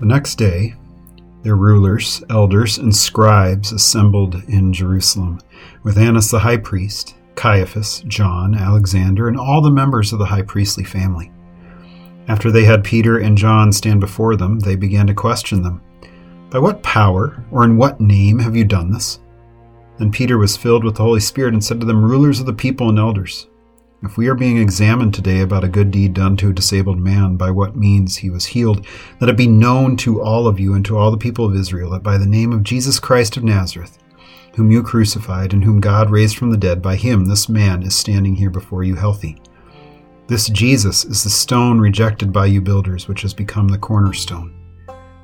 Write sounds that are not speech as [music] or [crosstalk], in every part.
The next day, their rulers, elders, and scribes assembled in Jerusalem, with Annas the high priest, Caiaphas, John, Alexander, and all the members of the high priestly family. After they had Peter and John stand before them, they began to question them. By what power or in what name have you done this? Then Peter was filled with the Holy Spirit and said to them, Rulers of the people and elders, if we are being examined today about a good deed done to a disabled man, by what means he was healed, let it be known to all of you and to all the people of Israel that by the name of Jesus Christ of Nazareth, whom you crucified and whom God raised from the dead, by him this man is standing here before you healthy. This Jesus is the stone rejected by you builders, which has become the cornerstone.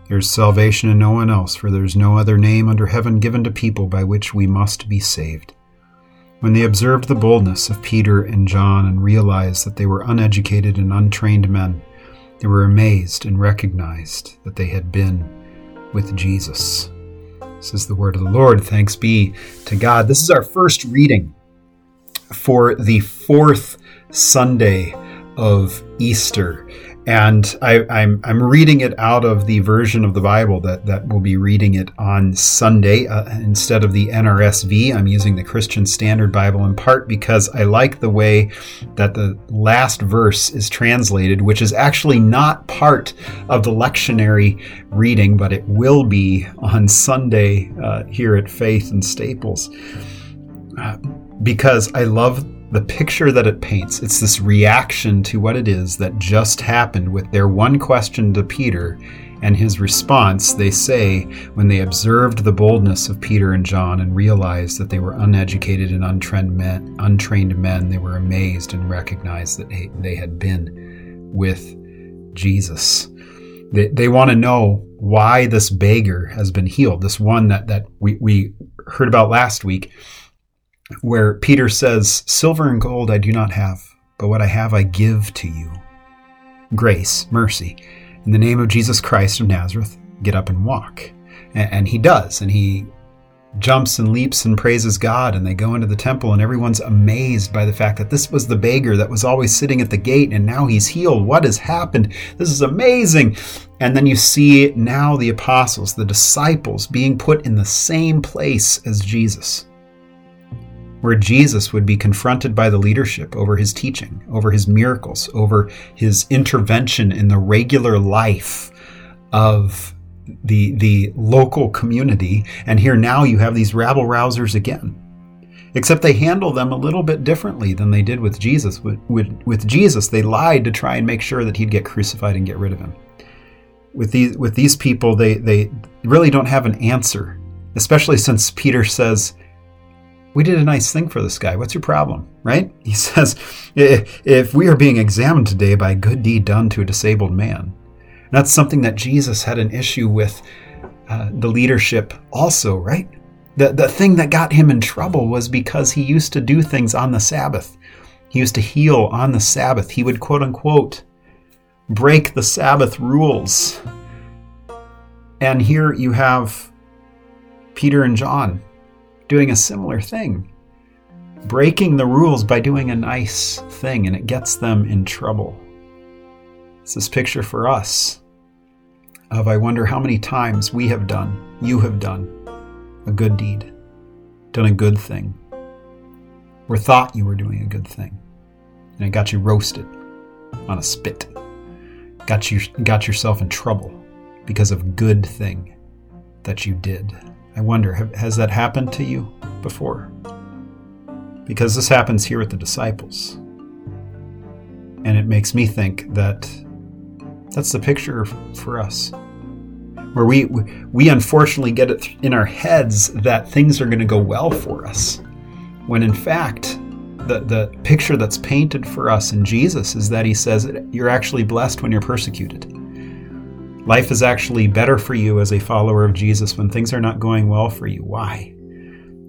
There is salvation in no one else, for there is no other name under heaven given to people by which we must be saved. When they observed the boldness of Peter and John and realized that they were uneducated and untrained men, they were amazed and recognized that they had been with Jesus. This is the word of the Lord. Thanks be to God. This is our first reading for the fourth Sunday of Easter and I, am I'm, I'm reading it out of the version of the Bible that that will be reading it on Sunday uh, instead of the NRSV. I'm using the Christian Standard Bible in part because I like the way that the last verse is translated, which is actually not part of the lectionary reading, but it will be on Sunday uh, here at Faith and Staples. Uh, because I love the picture that it paints. It's this reaction to what it is that just happened with their one question to Peter and his response. They say, when they observed the boldness of Peter and John and realized that they were uneducated and untrained men, untrained men they were amazed and recognized that they had been with Jesus. They, they want to know why this beggar has been healed, this one that, that we, we heard about last week where Peter says, Silver and gold I do not have, but what I have I give to you. Grace, mercy. In the name of Jesus Christ of Nazareth, get up and walk. And, he does, and he jumps and leaps and praises God, and they go into the temple, and everyone's amazed by the fact that this was the beggar that was always sitting at the gate, and now he's healed. What has happened? This is amazing. And then you see now the apostles, the disciples, being put in the same place as Jesus where Jesus would be confronted by the leadership over his teaching, over his miracles, over his intervention in the regular life of the, the local community. And here now you have these rabble rousers again. Except they handle them a little bit differently than they did with Jesus. With, with, with Jesus, they lied to try and make sure that he'd get crucified and get rid of him. With these, with these people, they, they really don't have an answer, especially since Peter says, we did a nice thing for this guy. What's your problem? Right? [laughs] He says, if we are being examined today by a good deed done to a disabled man, that's something that Jesus had an issue with uh, the leadership also, right? The, the thing that got him in trouble was because he used to do things on the Sabbath. He used to heal on the Sabbath. He would, quote unquote, break the Sabbath rules. And here you have Peter and John doing a similar thing, breaking the rules by doing a nice thing, and it gets them in trouble. It's this picture for us of I wonder how many times we have done, you have done, a good deed, done a good thing, or thought you were doing a good thing, and it got you roasted on a spit, got you got yourself in trouble because of good thing that you did. I wonder, has that happened to you before? Because this happens here with the disciples. And it makes me think that that's the picture for us. Where we, we unfortunately get it in our heads that things are going to go well for us. When in fact, the, the picture that's painted for us in Jesus is that he says you're actually blessed when you're persecuted. Life is actually better for you as a follower of Jesus when things are not going well for you. Why?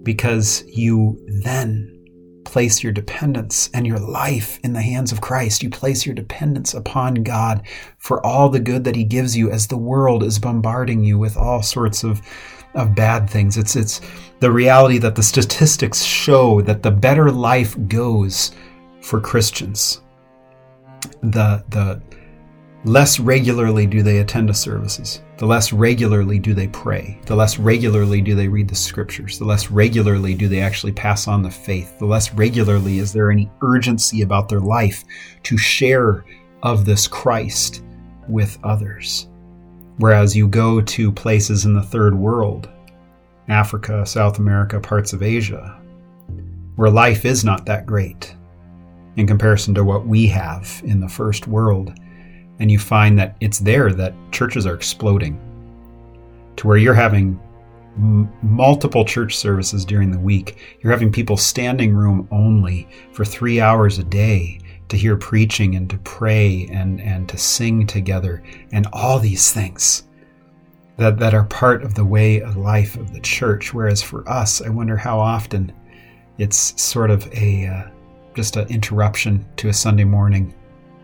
Because you then place your dependence and your life in the hands of Christ. You place your dependence upon God for all the good that He gives you as the world is bombarding you with all sorts of, of bad things. It's, it's the reality that the statistics show that the better life goes for Christians. The, the, less regularly do they attend to services, the less regularly do they pray, the less regularly do they read the scriptures, the less regularly do they actually pass on the faith, the less regularly is there any urgency about their life to share of this Christ with others. Whereas you go to places in the third world, Africa, South America, parts of Asia, where life is not that great in comparison to what we have in the first world and you find that it's there that churches are exploding to where you're having m- multiple church services during the week. You're having people standing room only for three hours a day to hear preaching and to pray and, and to sing together and all these things that, that are part of the way of life of the church. Whereas for us, I wonder how often it's sort of a uh, just an interruption to a Sunday morning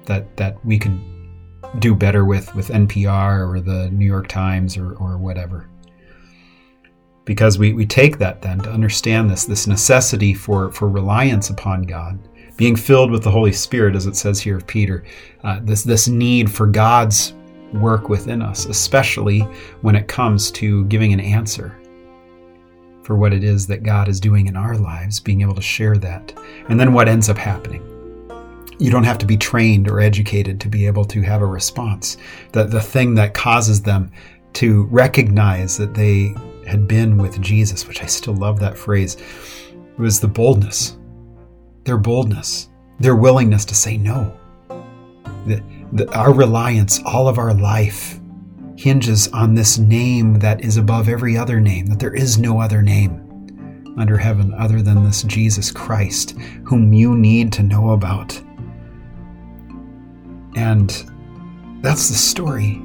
that, that we can do better with with NPR or the New York Times or, or whatever. Because we, we take that then to understand this, this necessity for, for reliance upon God, being filled with the Holy Spirit, as it says here of Peter, uh, this, this need for God's work within us, especially when it comes to giving an answer for what it is that God is doing in our lives, being able to share that. And then what ends up happening you don't have to be trained or educated to be able to have a response. The, the thing that causes them to recognize that they had been with Jesus, which I still love that phrase, was the boldness. Their boldness, their willingness to say no. The, the, our reliance, all of our life, hinges on this name that is above every other name, that there is no other name under heaven other than this Jesus Christ, whom you need to know about and that's the story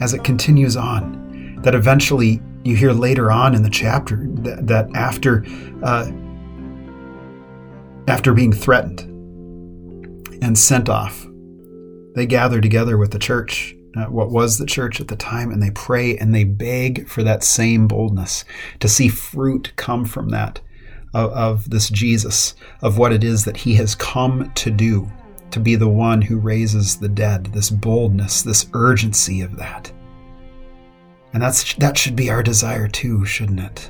as it continues on. That eventually you hear later on in the chapter that, that after uh, after being threatened and sent off, they gather together with the church, uh, what was the church at the time, and they pray and they beg for that same boldness to see fruit come from that of, of this Jesus, of what it is that he has come to do to be the one who raises the dead, this boldness, this urgency of that. And that's that should be our desire too, shouldn't it?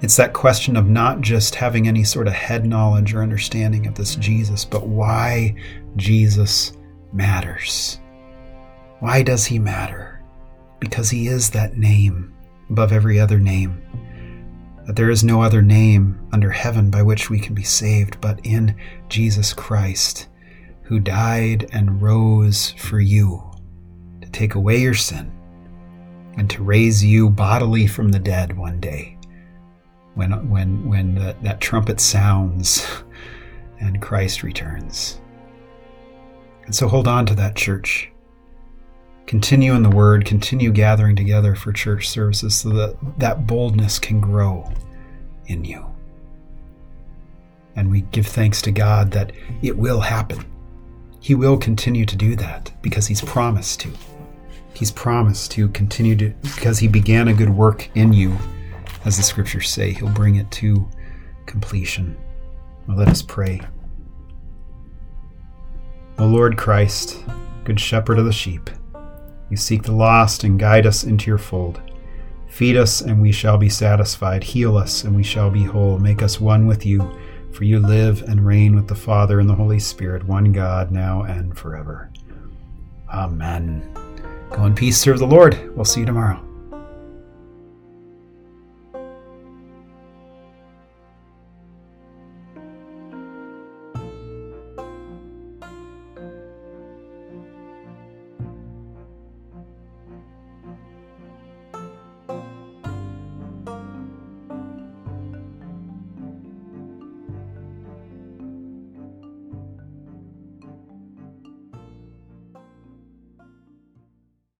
It's that question of not just having any sort of head knowledge or understanding of this Jesus, but why Jesus matters. Why does he matter? Because he is that name above every other name. That there is no other name under heaven by which we can be saved but in Jesus Christ who died and rose for you to take away your sin and to raise you bodily from the dead one day when, when, when the, that trumpet sounds and Christ returns. And so hold on to that church. Continue in the Word, continue gathering together for church services so that that boldness can grow in you. And we give thanks to God that it will happen he will continue to do that because He's promised to. He's promised to continue to, because He began a good work in you, as the scriptures say, He'll bring it to completion. Well, let us pray. O Lord Christ, Good Shepherd of the sheep, you seek the lost and guide us into your fold. Feed us, and we shall be satisfied. Heal us, and we shall be whole. Make us one with you for you live and reign with the Father and the Holy Spirit, one God, now and forever. Amen. Go in peace, serve the Lord. We'll see you tomorrow.